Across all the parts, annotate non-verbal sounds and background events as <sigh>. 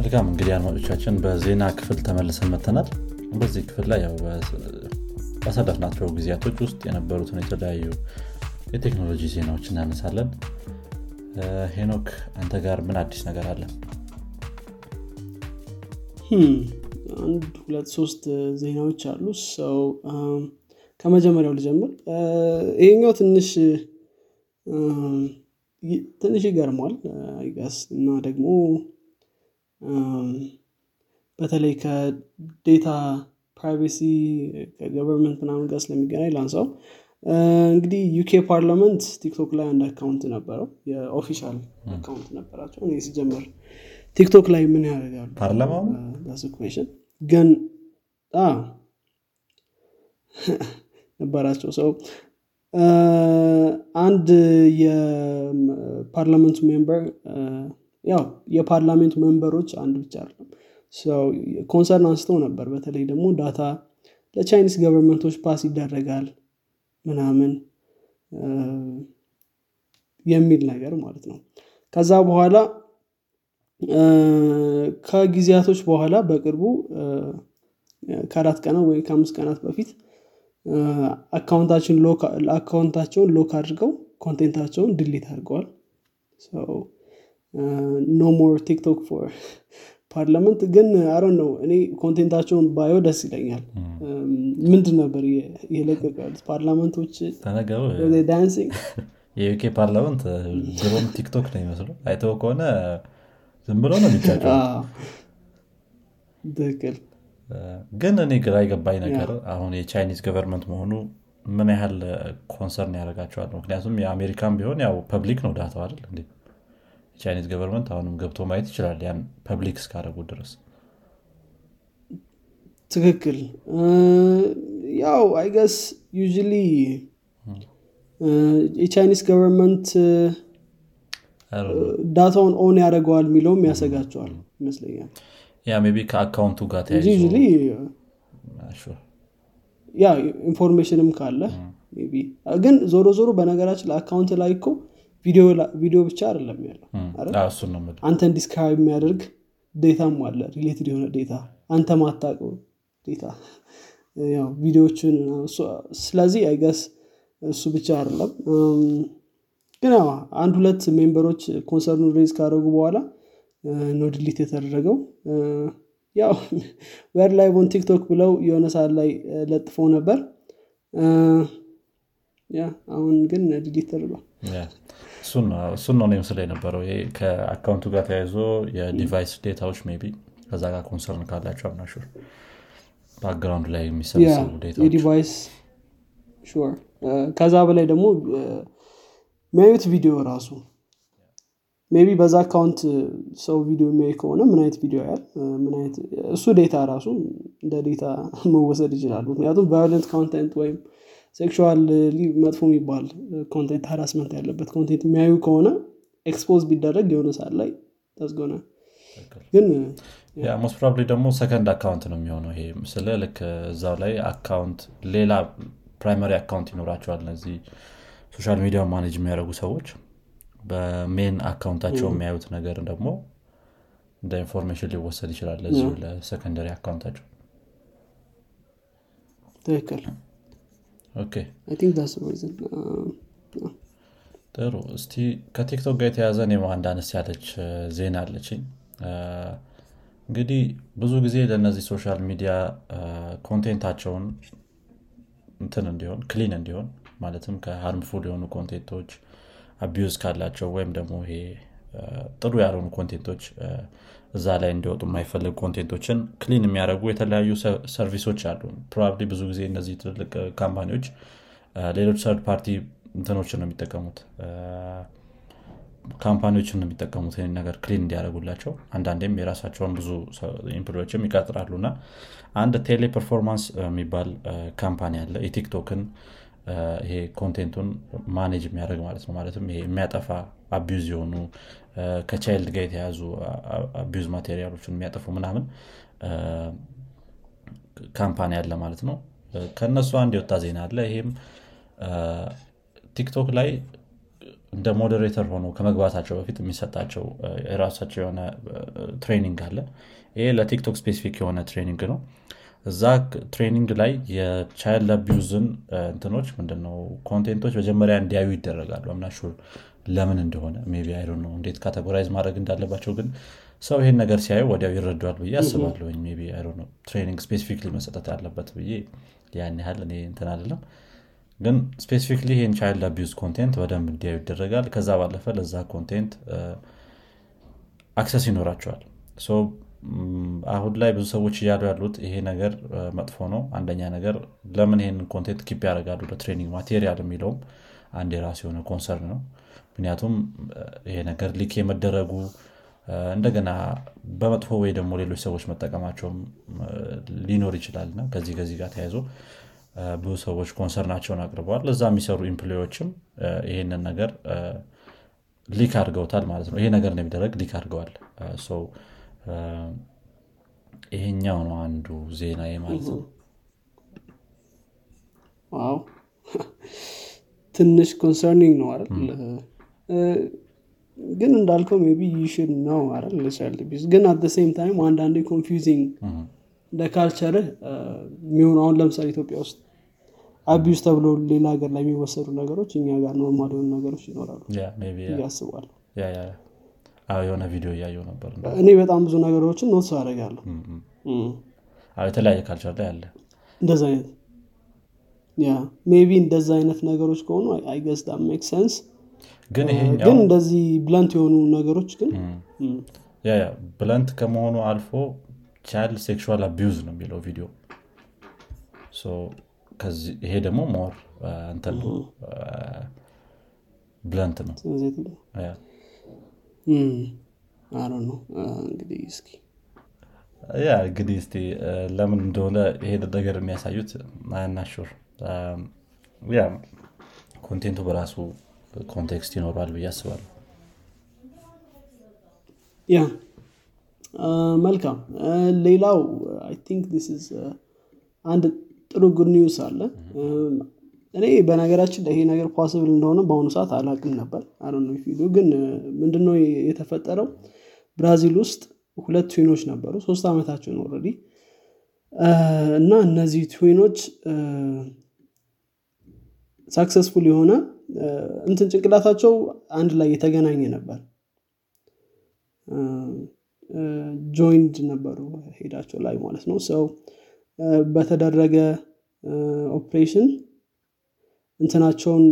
መልካም እንግዲህ አድማጮቻችን በዜና ክፍል ተመልሰን መተናል በዚህ ክፍል ላይ ባሳለፍናቸው ጊዜያቶች ውስጥ የነበሩትን የተለያዩ የቴክኖሎጂ ዜናዎች እናነሳለን። ሄኖክ አንተ ጋር ምን አዲስ ነገር አለ? አንድ ሁለት ሶስት ዜናዎች አሉ። ሰው ከመጀመሪያው ልጀምር። ይሄኛው ትንሽ ትንሽ አይጋስ እና ደግሞ በተለይ ከ data privacy ከ government ምናምን ጋር ስለሚገናኝ ላንሳው። እንግዲህ UK parliament ቲክቶክ ላይ አንድ account ነበረው። የ official account ነበራቸው። እኔ ሲጀምር ቲክቶክ ላይ ምን ያደርጋሉ? ፓርላማው question ግን <laughs> ነበራቸው ሰው። አንድ የ parliament ኡ member ያው የ parliament ኡ member ኦች አንድ ብቻ አይደለም concern አንስተው ነበር። በተለይ ደግሞ data ለ Chinese government ኦች pass ይደረጋል ምናምን የሚል ነገር ማለት ነው። ከዛ በኋላ ከጊዜያቶች በኋላ በቅርቡ ከአራት ቀናት ወይም ከአምስት ቀናት በፊት አካውንታቸውን ሎክ አድርገው ኮንቴንታቸውን ድሊት አድርገዋል ኖ ሞር ቲክቶክ ፎር ፓርላመንት ግን አረን ነው እኔ ኮንቴንታቸውን ባየው ደስ ይለኛል. ምንድን ነበር የለቀቀ ፓርላመንቶች ዳንሲንግ <laughs> የዩኬ ፓርላመንት ድሮም ቲክቶክ ነው ይመስሉ አይተው ከሆነ ዝም ብሎ ነው የሚጫጫው። <laughs> ትክክል። ግን እኔ ግራ የገባኝ ነገር አሁን የ Chinese government መሆኑ ምን ያህል concern ያደርጋቸዋል? ምክንያቱም የአሜሪካን ቢሆን ያው public ነው data ው አይደል እንዴ የ Chinese government አሁንም ገብቶ ማየት ይችላል ያን public እስካደረጉ ድረስ። ትክክል። ያው I guess usually የ Chinese government data ውን own ያደርገዋል የሚለውም ያሰጋቸዋል ይመስለኛል። ያ be ከ account ኡ ጋር ዩሊ ያ ኢንፎርሜሽንም ካለ ግን ዞሮ ዞሮ በነገራችን ለ account ላይ እኮ ቪዲዮ ብቻ አይደለም ያለው አንተን describe የሚያደርግ data ም አለ related የሆነ data። አንተ ማታቀው data። video ዎችን ስለዚህ I guess እሱ ብቻ አይደለም። ግን አንድ ሁለት member ኦች concern ኡ raise ካደረጉ በኋላ ነው delete የተደረገው። ያው <laughs> we're live on ቲክቶክ ብለው የሆነ ሰዓት ላይ ለጥፈው ነበር። አሁን ግን delete ተደርጓል እሱን ነው ሚመስል የነበረው። ይሄ ከ account ኡ ጋር ተያይዞ የ device data ዎች maybe ከዛ ጋር concern ካላቸው አምናሹ background ላይ የሚሰበሰቡ የዲቫይስ ከዛ በላይ ደግሞ የሚያዩት ቪዲዮ ራሱ ቢ በዛ አካውንት ሰው ቪዲዮ የሚያይ ከሆነ ምን አይነት ቪዲዮ ያል አይነት እሱ ዴታ ራሱ እንደ ዴታ መወሰድ ይችላል ምክንያቱም ቫዮለንት ኮንቴንት ወይም ሴክሹዋል መጥፎ የሚባል ኮንቴንት ሀራስመንት ያለበት ኮንቴንት የሚያዩ ከሆነ ኤክስፖዝ ቢደረግ የሆነ ሰዓት ላይ ተዝጎነ ግን most probably ደግሞ second account ነው የሚሆነው ይሄ ስለ ልክ እዛው ላይ account ሌላ primary account ይኖራቸዋል እነዚህ social media manage የሚያደርጉ ሰዎች። በ main account ኣቸው የሚያዩት ነገር ደግሞ እንደ information ሊወሰድ ይችላል ለዚሁ ለ secondary account ኣቸው። ትክክል ጥሩ። እስቲ ከቲክቶክ ጋር የተያዘ እኔም አንድ አነስ ያለች ዜና አለችኝ። እንግዲህ ብዙ ጊዜ ለእነዚህ social media content ኣቸውን እንትን እንዲሆን clean እንዲሆን ማለትም ከ harmful የሆኑ content ኦች abuse ካላቸው ወይም ደግሞ ይሄ ጥሩ ያልሆኑ content ኦች እዛ ላይ እንዲወጡ የማይፈልግ content ኦችን clean የሚያደርጉ የተለያዩ service ኦች አሉ። probably ብዙ ጊዜ እነዚህ ትልልቅ company ዎች ሌሎች third party እንትኖችን ነው የሚጠቀሙት። company ዎችን ነው የሚጠቀሙት ይህን ነገር clean እንዲያደርጉላቸው። አንዳንዴም የራሳቸውን ብዙ employee ዎችም ይቀጥራሉ። እና አንድ Teleperformance የሚባል company አለ። የቲክቶክን ይሄ content ኡን manage የሚያደርግ ማለት ነው። ማለትም ይሄ የሚያጠፋ abuse የሆኑ ከ child ጋር የተያዙ abuse material ኦችን የሚያጠፉ ምናምን company አለ ማለት ነው። ከእነሱ አንድ የወጣ ዜና አለ። ይሄም ቲክቶክ ላይ እንደ moderator ሆኖ ከመግባታቸው በፊት የሚሰጣቸው የራሳቸው የሆነ training አለ። ይሄ ለቲክቶክ specific የሆነ training ነው። እዛ training ላይ የ child abuse ን እንትኖች ምንድነው content ኦች መጀመሪያ እንዲያዩ ይደረጋሉ። አምናሹ ለምን እንደሆነ? ቢ አይ ነው እንዴት categorize ማድረግ እንዳለባቸው ግን ሰው ይሄን ነገር ሲያዩ ወዲያው ይረዷል ብዬ አስባለሁ። ቢ አይ ነው training specifically መሰጠት ያለበት ብዬ ያን ያህል እኔ እንትን አይደለም። ግን specifically ይህን child abuse content በደንብ እንዲያዩ ይደረጋል። ከዛ ባለፈ ለዛ content access ይኖራቸዋል። አሁን ላይ ብዙ ሰዎች እያሉ ያሉት ይሄ ነገር መጥፎ ነው። አንደኛ ነገር ለምን ይሄንን content keep ያደርጋሉ? ለ training material የሚለውም አንድ የራሱ የሆነ concern ነው። ምክንያቱም ይሄ ነገር leak የመደረጉ እንደገና በመጥፎ ወይ ደግሞ ሌሎች ሰዎች መጠቀማቸውም ሊኖር ይችላል። እና ከዚህ ከዚህ ጋር ተያይዞ ብዙ ሰዎች concern ኣቸውን አቅርበዋል። እዛ የሚሰሩ employee ዎችም ይሄንን ነገር leak አድርገውታል ማለት ነው። ይሄ ነገር እንደሚደረግ leak አድርገዋል። ይሄኛው ነው አንዱ ዜና ማለት ነው ትንሽ concerning ነው አይደል? ግን እንዳልከው ቢ ይሽድ ነው አይደል? ቻይልድ ቢዝ ግን አት ሴም ታይም አንዳንዴ ኮንፊውዚንግ እንደ ካልቸርህ የሚሆኑ አሁን ለምሳሌ ኢትዮጵያ ውስጥ አቢዩዝ ተብሎ ሌላ ሀገር ላይ የሚወሰዱ ነገሮች እኛ ጋር ኖርማል የሆኑ ነገሮች ይኖራሉ ያስባሉ የሆነ ቪዲዮ እያየው ነበር እኔ በጣም ብዙ ነገሮችን ኖትስ አደርጋለሁ። የተለያየ ካልቸር ላይ አለ። እንደዚ አይነት ያ ሜቢ እንደዚ አይነት ነገሮች ከሆኑ I guess make sense ግን ግን እንደዚህ violent የሆኑ ነገሮች ግን violent ከመሆኑ አልፎ child sexual abuse ነው የሚለው ቪዲዮ. ይሄ ደግሞ more እንትን violent ነው. እንግዲህ እስኪ ያ እንግዲህ ለምን እንደሆነ ይሄ ነገር የሚያሳዩት I'm not sure ያ content ኡ በራሱ context ይኖረዋል ብዬ አስባለሁ yeah መልካም ሌላው I think ስ አንድ ጥሩ good news አለ. እኔ በነገራችን ይሄ ነገር possible እንደሆነ በአሁኑ ሰዓት አላቅም ነበር. ፊዱ ግን ምንድነው የተፈጠረው? ብራዚል ውስጥ ሁለት twin ኦች ነበሩ ሶስት ዓመታቸው ነው already እና እነዚህ twin ኦች successful የሆነ እንትን ጭንቅላታቸው አንድ ላይ የተገናኘ ነበር። joined ነበሩ head ኣቸው ላይ ማለት ነው። so በተደረገ ኦፕሬሽን እንትናቸውን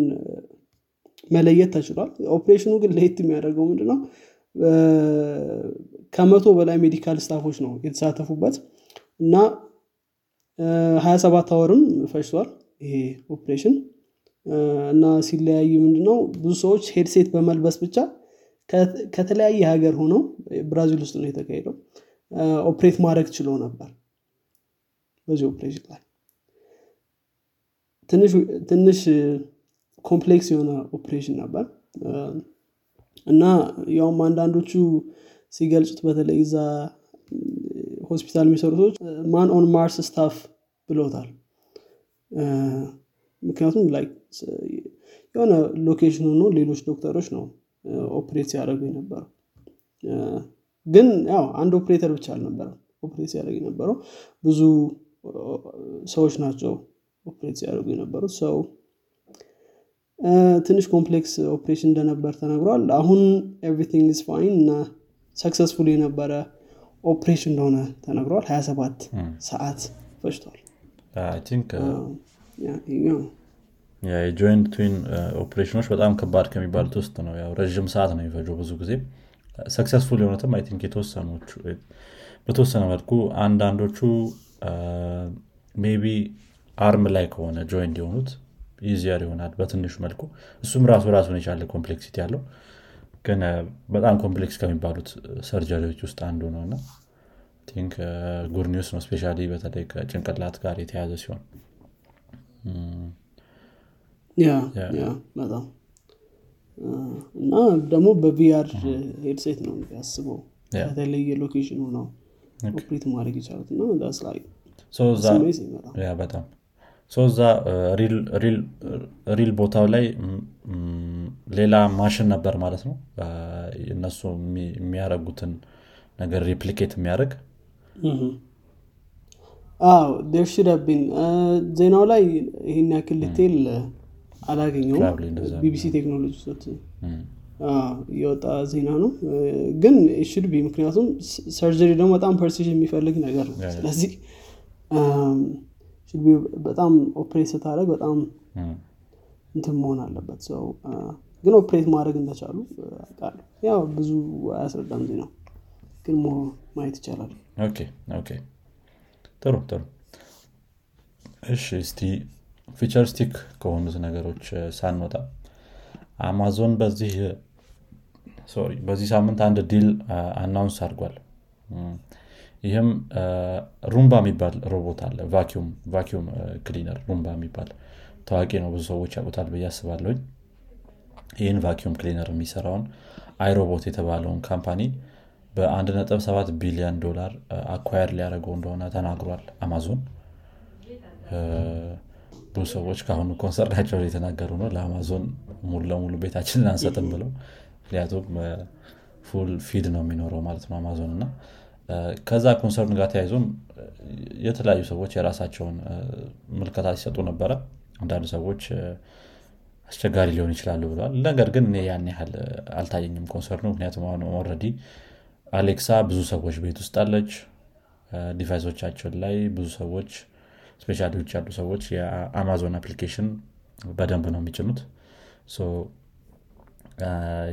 መለየት ተችሏል። ኦፕሬሽኑ ግን ለየት የሚያደርገው ምንድነው? ከመቶ በላይ medical staff ኦች ነው የተሳተፉበት እና ሀያ ሰባት hour ም ፈጅቷል ይሄ ኦፕሬሽን እና ሲለያዩ ምንድነው ብዙ ሰዎች headset በመልበስ ብቻ ከተለያየ ሀገር ሆነው ብራዚል ውስጥ ነው የተካሄደው። operate ማድረግ ችሎ ነበር። በዚህ ኦፕሬሽን ላይ ትንሽ complex የሆነ ኦፕሬሽን ነበር። እና ያውም አንዳንዶቹ ሲገልጹት በተለይ እዛ ሆስፒታል የሚሰሩ ሰዎች man on Mars stuff ብለውታል ምክንያቱም የሆነ location ሆኖ ሌሎች ዶክተሮች ነው operate ሲያደርጉ የነበረው። ግን ያው አንድ ኦፕሬተር ብቻ አልነበረም operate ሲያደርግ የነበረው። ብዙ ሰዎች ናቸው operate ሲያደርጉ የነበሩት። so ትንሽ complex operation እንደነበር ተነግሯል። አሁን everything is fine እና successful የነበረ ኦፕሬሽን እንደሆነ ተነግሯል። 27 ሰዓት ፈጅቷል የ joint twin operation ኦች በጣም ከባድ ከሚባሉት ውስጥ ነው። ያው ረዥም ሰዓት ነው የሚፈጀው ብዙ ጊዜ። successful የሆኑትም I think የተወሰኖቹ በተወሰነ መልኩ አንዳንዶቹ maybe arm ላይ ከሆነ joint የሆኑት easier ይሆናል በትንሹ መልኩ። እሱም ራሱ ራሱን የቻለ complexity ያለው ግን በጣም complex ከሚባሉት surgery ዎች ውስጥ አንዱ ነው እና think good ነው። especially በተለይ ከጭንቅላት ጋር የተያዘ ሲሆን በጣም እና ደግሞ በ VR headset ነው ያስበው ከተለየ location ኡ ነው operate ማድረግ የቻሉት እና that's like በጣም እዛ real ቦታው ላይ ሌላ ማሽን ነበር ማለት ነው እነሱ የሚያደረጉትን ነገር replicate የሚያደርግ ዜናው ላይ ይህን ያክል detail አላገኘውም ቢቢሲ ቴክኖሎጂ ሶት የወጣ ዜና ነው። ግን should be ምክንያቱም surgery ደግሞ በጣም precision የሚፈልግ ነገር ነው። ስለዚህ በጣም operate ስታደረግ በጣም እንትን መሆን አለበት። so ግን operate ማድረግ እንደቻሉ ቃሉ ያው ብዙ አያስረዳም ዜናው ግን ማየት ይቻላል። ጥሩ ጥሩ። እሺ እስቲ futuristic ከሆኑት ነገሮች ሳንወጣ። አማዞን በዚህ sorry በዚህ ሳምንት አንድ deal announce አድርጓል። ይህም Roomba የሚባል ሮቦት አለ። vacuum cleaner Roomba የሚባል ታዋቂ ነው። ብዙ ሰዎች ያውቁታል ብዬ አስባለሁኝ። ይህን vacuum cleaner የሚሰራውን iRobot የተባለውን company በ1.7 ቢሊዮን ዶላር acquire ሊያደርገው እንደሆነ ተናግሯል አማዞን ብዙ ሰዎች ከአሁኑ concern ኣቸው የተናገሩ ነው። ለአማዞን ሙሉ ለሙሉ ቤታችንን አንሰጥም ብለው ምክንያቱም full feed ነው የሚኖረው ማለት ነው አማዞን እና ከዛ concern ጋር ተያይዞም የተለያዩ ሰዎች የራሳቸውን ምልከታ ሲሰጡ ነበረ። አንዳንድ ሰዎች አስቸጋሪ ሊሆን ይችላሉ ብለዋል። ነገር ግን እኔ ያን ያህል አልታየኝም concern ኡ። ምክንያቱም አሁን already Alexa ብዙ ሰዎች ቤት ውስጥ አለች። device ኦቻችን ላይ ብዙ ሰዎች especially ውጭ ያሉ ሰዎች የአማዞን application በደንብ ነው የሚጭኑት።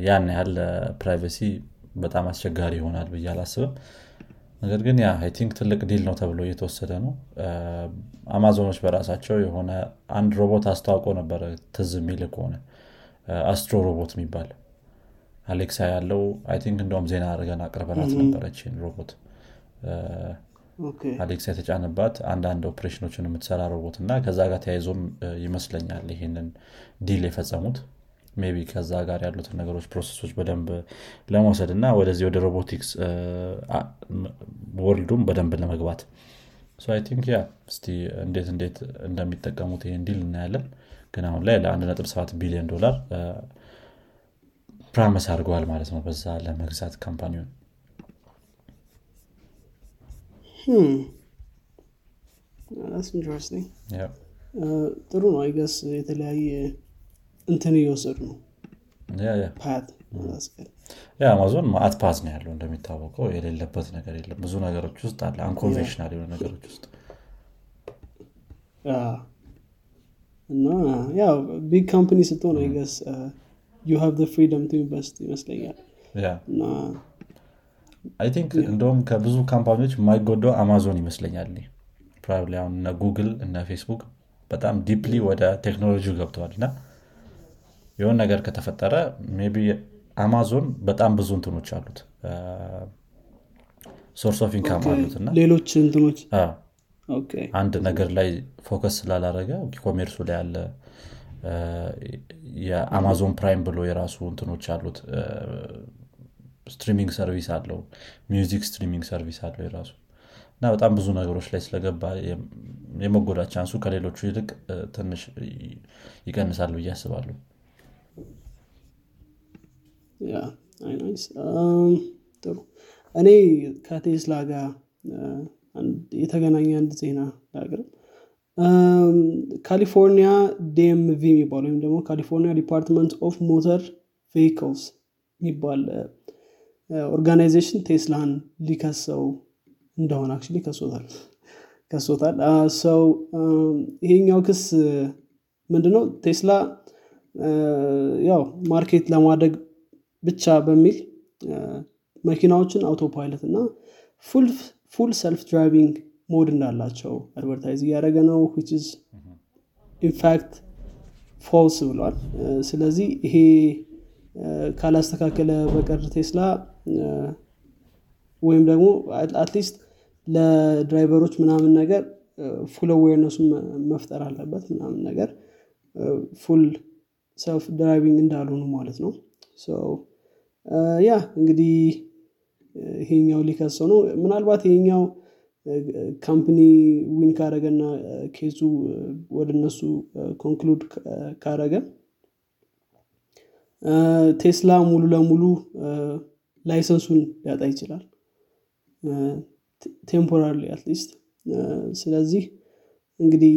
ያን ያህል privacy በጣም አስቸጋሪ ይሆናል ብዬ አላስብም። ነገር ግን ያ I think ትልቅ deal ነው ተብሎ እየተወሰደ ነው። አማዞኖች በራሳቸው የሆነ አንድ ሮቦት አስተዋውቆ ነበረ ትዝ የሚል ከሆነ። Astro ሮቦት የሚባል Alexa ያለው I think እንደውም ዜና አድርገን አቅርበናት ነበረችን ሮቦት Alexa የተጫነባት አንዳንድ ኦፕሬሽኖችን የምትሰራ ሮቦት እና ከዛ ጋር ተያይዞም ይመስለኛል ይህንን deal የፈጸሙት። maybe ከዛ ጋር ያሉትን ነገሮች process ኦች በደንብ ለመውሰድ እና ወደዚህ ወደ robotics world ኡም በደንብ ለመግባት። think ያ እስቲ እንዴት እንዴት እንደሚጠቀሙት ይህን deal እናያለን። ግን አሁን ላይ ለ1.7 ቢሊዮን ዶላር promise አድርገዋል ማለት ነው በዛ ለመግዛት company ውን ጥሩ ነው I guess የተለያየ እንትን እየወሰዱ ነው. but አማዞን ማአት path ነው ያለው እንደሚታወቀው። የሌለበት ነገር የለም። ብዙ ነገሮች ውስጥ አለ። unconventional የሆነ ነገሮች ውስጥ። እና ያው big company ስትሆን I guess you have freedom to invest ይመስለኛል. እና I think እንደውም ከብዙ company ዎች የማይጎዳው አማዞን ይመስለኛል probably አሁን እነ ጉግል እነ ፌስቡክ በጣም deeply ወደ ቴክኖሎጂ ገብተዋል እና የሆን ነገር ከተፈጠረ but አማዞን በጣም ብዙ እንትኖች አሉት። source of income አሉት እና ሌሎች እንትኖች? አንድ ነገር ላይ focus ስላላረገ commerce ኡ ላይ ያለ የአማዞን ፕራይም ብሎ የራሱ እንትኖች አሉት streaming service አለው። music streaming service አለው የራሱ። እና በጣም ብዙ ነገሮች ላይ ስለገባ የመጎዳት chance ኡ ከሌሎቹ ይልቅ ትንሽ ይቀንሳል ብዬ አስባለሁ። ጥሩ። እኔ ከቴስላ ጋር የተገናኘ አንድ ዜና ላቅርብ። ካሊፎርኒያ DMV የሚባል ወይም ደግሞ ካሊፎርኒያ Department of Motor Vehicles የሚባል organization ቴስላን ሊከሰው እንደሆነ አክ ከሶታል ከሶታል። ሰው ይሄኛው ክስ ምንድነው? ቴስላ ያው market ለማድረግ ብቻ በሚል መኪናዎችን autopilot እና full self driving mode እንዳላቸው advertise እያደረገ ነው። in fact false ብሏል። ስለዚህ ይሄ ካላስተካከለ በቀር ቴስላ ወይም ደግሞ at least ለ driver ኦች ምናምን ነገር full awareness ኡ መፍጠር አለበት ምናምን ነገር full self driving እንዳልሆኑ ማለት ነው። ያ እንግዲህ ይሄኛው ሊከሰው ነው። ምናልባት ይሄኛው company win ካረገና case ኡ ወደ እነሱ conclude ካረገ ቴስላ ሙሉ ለሙሉ license ኡን ሊያጣ ይችላል። temporary at least ስለዚህ እንግዲህ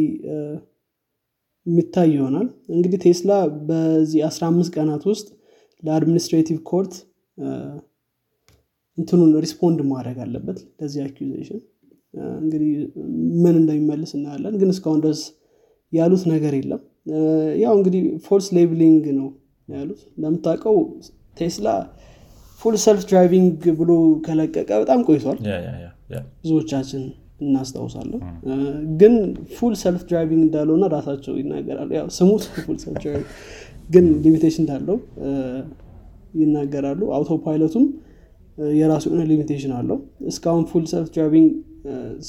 የሚታይ ይሆናል። እንግዲህ ቴስላ በዚህ 15 ቀናት ውስጥ ለ administrative court እንትኑን respond ማድረግ አለበት ለዚህ accusation እንግዲህ ምን እንደሚመልስ እናያለን። ግን እስካሁን ድረስ ያሉት ነገር የለም። ያው እንግዲህ false labeling ነው ያሉት። ለምታውቀው ቴስላ full self driving ብሎ ከለቀቀ በጣም ቆይቷል። ብዙዎቻችን እናስታውሳለን። ግን full self driving እንዳለውና ራሳቸው ይናገራሉ። ያው ስሙ full self driving ግን limitation እንዳለው ይናገራሉ። auto pilot ኡም የራሱ የሆነ limitation አለው። እስካሁን full self driving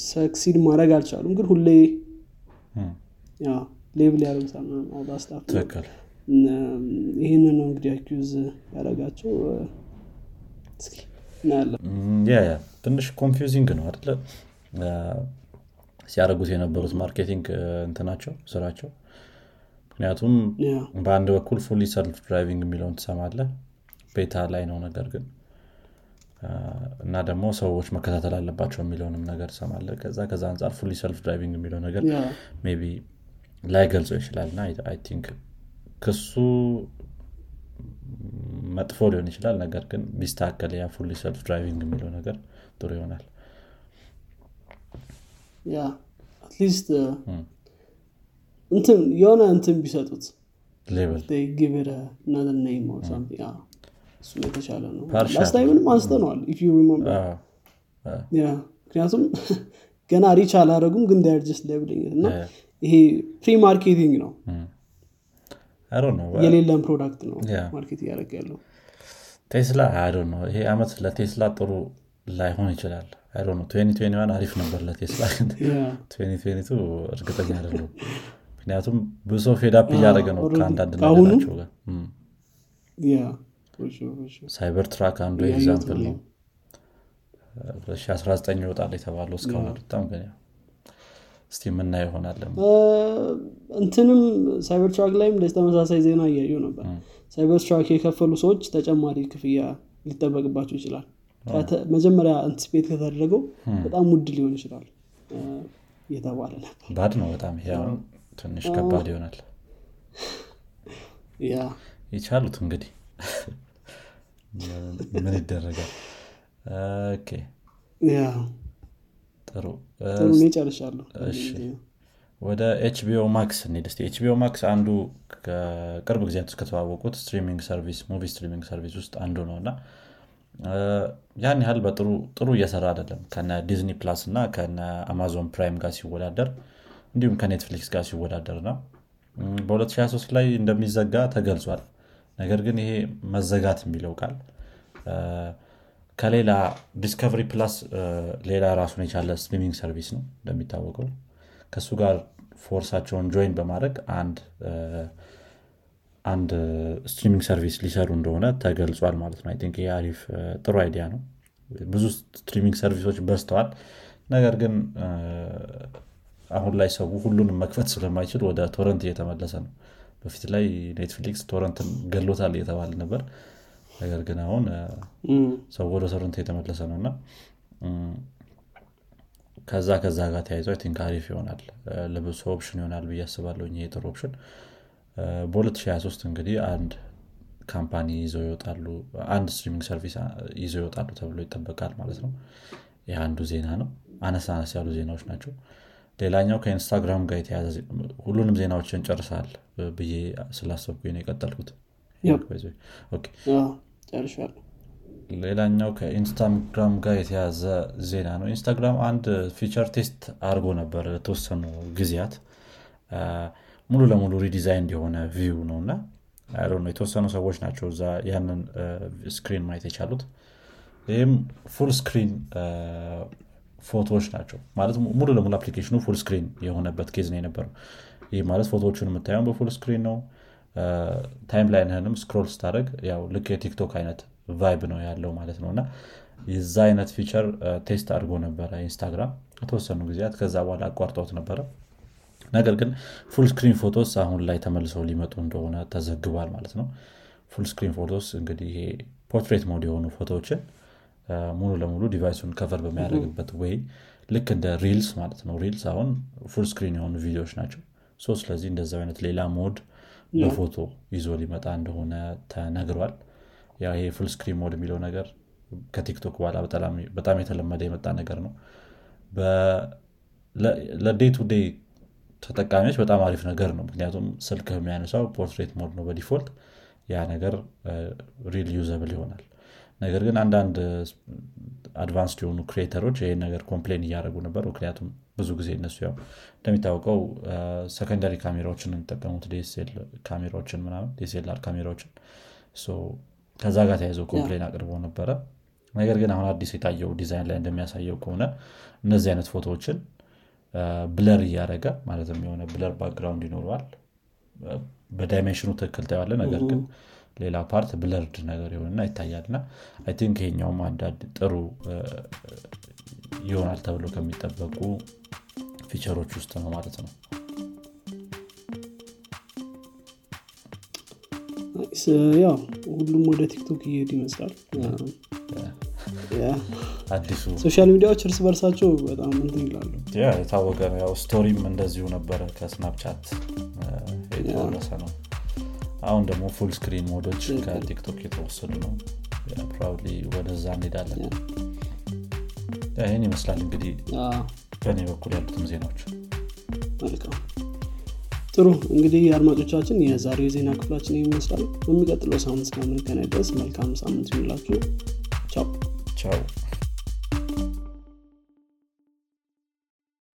succeed ማድረግ አልቻሉም። ግን ሁሌ label ያደርጉታል stuff ይህንን ነው እንግዲህ accuse ያደረጋቸው ትንሽ confusing ነው አደለ ሲያደርጉት የነበሩት marketing እንትናቸው ስራቸው። ምክንያቱም በአንድ በኩል fully self driving የሚለውን ትሰማለ beta ላይ ነው ነገር ግን እና ደግሞ ሰዎች መከታተል አለባቸው የሚለውንም ነገር ሰማለ ከዛ ከዛ አንጻር fully self driving የሚለው ነገር ቢ ላይ ገልጸው ይችላል። እና I think ክሱ መጥፎ ሊሆን ይችላል። ነገር ግን ቢስተካከል ያ fully self driving የሚለው ነገር ጥሩ ይሆናል። yeah at least እንትን የሆነ እንትን ቢሰጡት give it another name እሱ የተሻለ ነው። last time ንም አንስተነዋል ምክንያቱም <laughs> ገና reach አላደረጉም ግን they're just labeling እና ይሄ pre marketing ነው የሌለን product ነው market እያደረገ ያለው። ቴስላ I don't know ይሄ አመት ለቴስላ ጥሩ ላይሆን ይችላል። I know አሪፍ ነበር ለቴስላ። እርግጠኛ አይደለም ምክንያቱም ሰው fed up እያደረገ ነው ከአንዳንድ ነገራቸው ጋር። ሳይበር ትራክ አንዱ example ነው. 2019 ይወጣል የተባለው እስካሁን አልወጣም ግን እስቲ ምና ይሆናል። እንትንም ሳይበር ትራክ ላይም እንደዚህ ተመሳሳይ ዜና እያዩ ነበር። ሳይበር ትራክ የከፈሉ ሰዎች ተጨማሪ ክፍያ ሊጠበቅባቸው ይችላል። መጀመሪያ anticipate ከተደረገው በጣም ውድ ሊሆን ይችላል። እየተባለ ነበር። bad ነው በጣም አሁን ትንሽ ከባድ ይሆናል። የቻሉት እንግዲህ ምን ይደረጋል ጥሩ። ጨርሻለሁ ወደ HBO Max እንሂድ so HBO Max አንዱ ከቅርብ ጊዜያት ውስጥ ከተዋወቁት streaming service movie streaming service ውስጥ አንዱ ነው እና ያን ያህል በጥሩ ጥሩ እየሰራ አይደለም። ከነ ዲዝኒ ፕላስ እና ከነ አማዞን ፕራይም ጋር ሲወዳደር እንዲሁም ከኔትፍሊክስ ጋር ሲወዳደር ነው። በ2023 ላይ እንደሚዘጋ ተገልጿል። ነገር ግን ይሄ መዘጋት የሚለው ቃል ከሌላ ዲስከቨሪ ፕላስ ሌላ ራሱን የቻለ streaming service ነው እንደሚታወቀው። ከእሱ ጋር force ኣቸውን join በማድረግ አንድ አንድ streaming service ሊሰሩ እንደሆነ ተገልጿል ማለት ነው። think አሪፍ ጥሩ idea ነው። ብዙ streaming service ኦች በዝተዋል። ነገር ግን አሁን ላይ ሰው ሁሉንም መክፈት ስለማይችል ወደ torrent እየተመለሰ ነው። በፊት ላይ Netflix torrent ን ገሎታል እየተባለ ነበር ነገር ግን አሁን ሰው ወደ torrent እየተመለሰ ነው እና ከዛ ከዛ ጋር ተያይዘው think አሪፍ ይሆናል። ለብዙ option ይሆናል ብዬ አስባለሁ። ይሄ ጥሩ option። በ2023 እንግዲህ አንድ company ይዘው ይወጣሉ። አንድ streaming service ይዘው ይወጣሉ ተብሎ ይጠበቃል ማለት ነው። ይህ አንዱ ዜና ነው። አነስ አነስ ያሉ ዜናዎች ናቸው። ሌላኛው ከ Instagram ጋር የተያያዘ ሁሉንም ዜናዎችን ጨርሻለሁ ብዬ ስላሰብኩ ነው የቀጠልኩት ሌላኛው ከ Instagram ጋር የተያያዘ ዜና ነው። Instagram አንድ feature test አድርጎ ነበር ለተወሰኑ ጊዜያት። ሙሉ ለሙሉ redesign የሆነ view ነው እና የተወሰኑ ሰዎች ናቸው እዛ ያንን screen ማየት የቻሉት። ይህም full screen ፎቶዎች ናቸው። ማለት ሙሉ ለሙሉ application ኑ full screen የሆነበት case ነው የነበረው። ይህ ማለት ፎቶዎቹን የምታየው በ full screen ነው timeline ህንም scroll ስታደረግ ያው ልክ የ TikTok አይነት vibe ነው ያለው ማለት ነው። እና የዛ አይነት feature test አድርጎ ነበረ Instagram የተወሰኑ ጊዜያት። ከዛ በኋላ አቋርጠውት ነበረ። ነገር ግን full screen photos አሁን ላይ ተመልሰው ሊመጡ እንደሆነ ተዘግቧል ማለት ነው። full screen photos እንግዲህ ይሄ portrait mode የሆኑ ፎቶዎችን ሙሉ ለሙሉ device ኡን cover በሚያደርግበት ወይ ልክ እንደ Reels ማለት ነው። Reels አሁን full screen የሆኑ ቪዲዮዎች ናቸው። so ስለዚህ እንደዚ አይነት ሌላ mode በፎቶ ይዞ ሊመጣ እንደሆነ ተነግሯል። ያ ይሄ full screen mode የሚለው ነገር ከ TikTok በኋላ በጣም እየተለመደ የመጣ ነገር ነው። ለ day to day ተጠቃሚዎች በጣም አሪፍ ነገር ነው። ምክንያቱም ስልክ የሚያነሳው portrait mode ነው በ default ያ ነገር real usable ይሆናል። ነገር ግን አንዳንድ advanced የሆኑ creator ኦች ይህን ነገር complain እያደረጉ ነበር። ምክንያቱም ብዙ ጊዜ እነሱ ያው እንደሚታወቀው secondary ካሜራዎችን የሚጠቀሙት DSL ካሜራዎችን ምናምን DSLR ካሜራዎችን ከዛ ጋር ተያይዘው complain አቅርበው ነበረ። ነገር ግን አሁን አዲስ የታየው ዲዛይን ላይ እንደሚያሳየው ከሆነ እነዚህ አይነት ፎቶዎችን blur እያደረገ ማለትም የሆነ blur background ይኖረዋል። በ dimension ኑ ትክክል ታየዋለህ ነገር ግን ሌላ part blurred ነገር ይሆንና ይታያል። and I think ይሄኛውም አንዳንድ ጥሩ ይሆናል ተብሎ ከሚጠበቁ feature ኦች ውስጥ ነው ማለት ነው። ያው ሁሉም ወደ TikTok እየሄደ ይመስላል። አዲሱ social media ዎች እርስ በርሳቸው በጣም እንትን ይላሉ። የታወቀ ያው story ም እንደዚሁ ነበረ ከ Snapchat የተወረሰ ነው አሁን ደግሞ full screen mode ኦች ከ TikTok የተወሰዱ ነው። probably ወደዛ እንሄዳለን። ይህን ይመስላል እንግዲህ በእኔ በኩል ያሉትም ዜናዎች። ጥሩ እንግዲህ አድማጮቻችን የዛሬው የዜና ክፍላችን ይመስላል። በሚቀጥለው ሳምንት ድረስ መልካም ሳምንት ይሁንላችሁ። ቻው። ቻው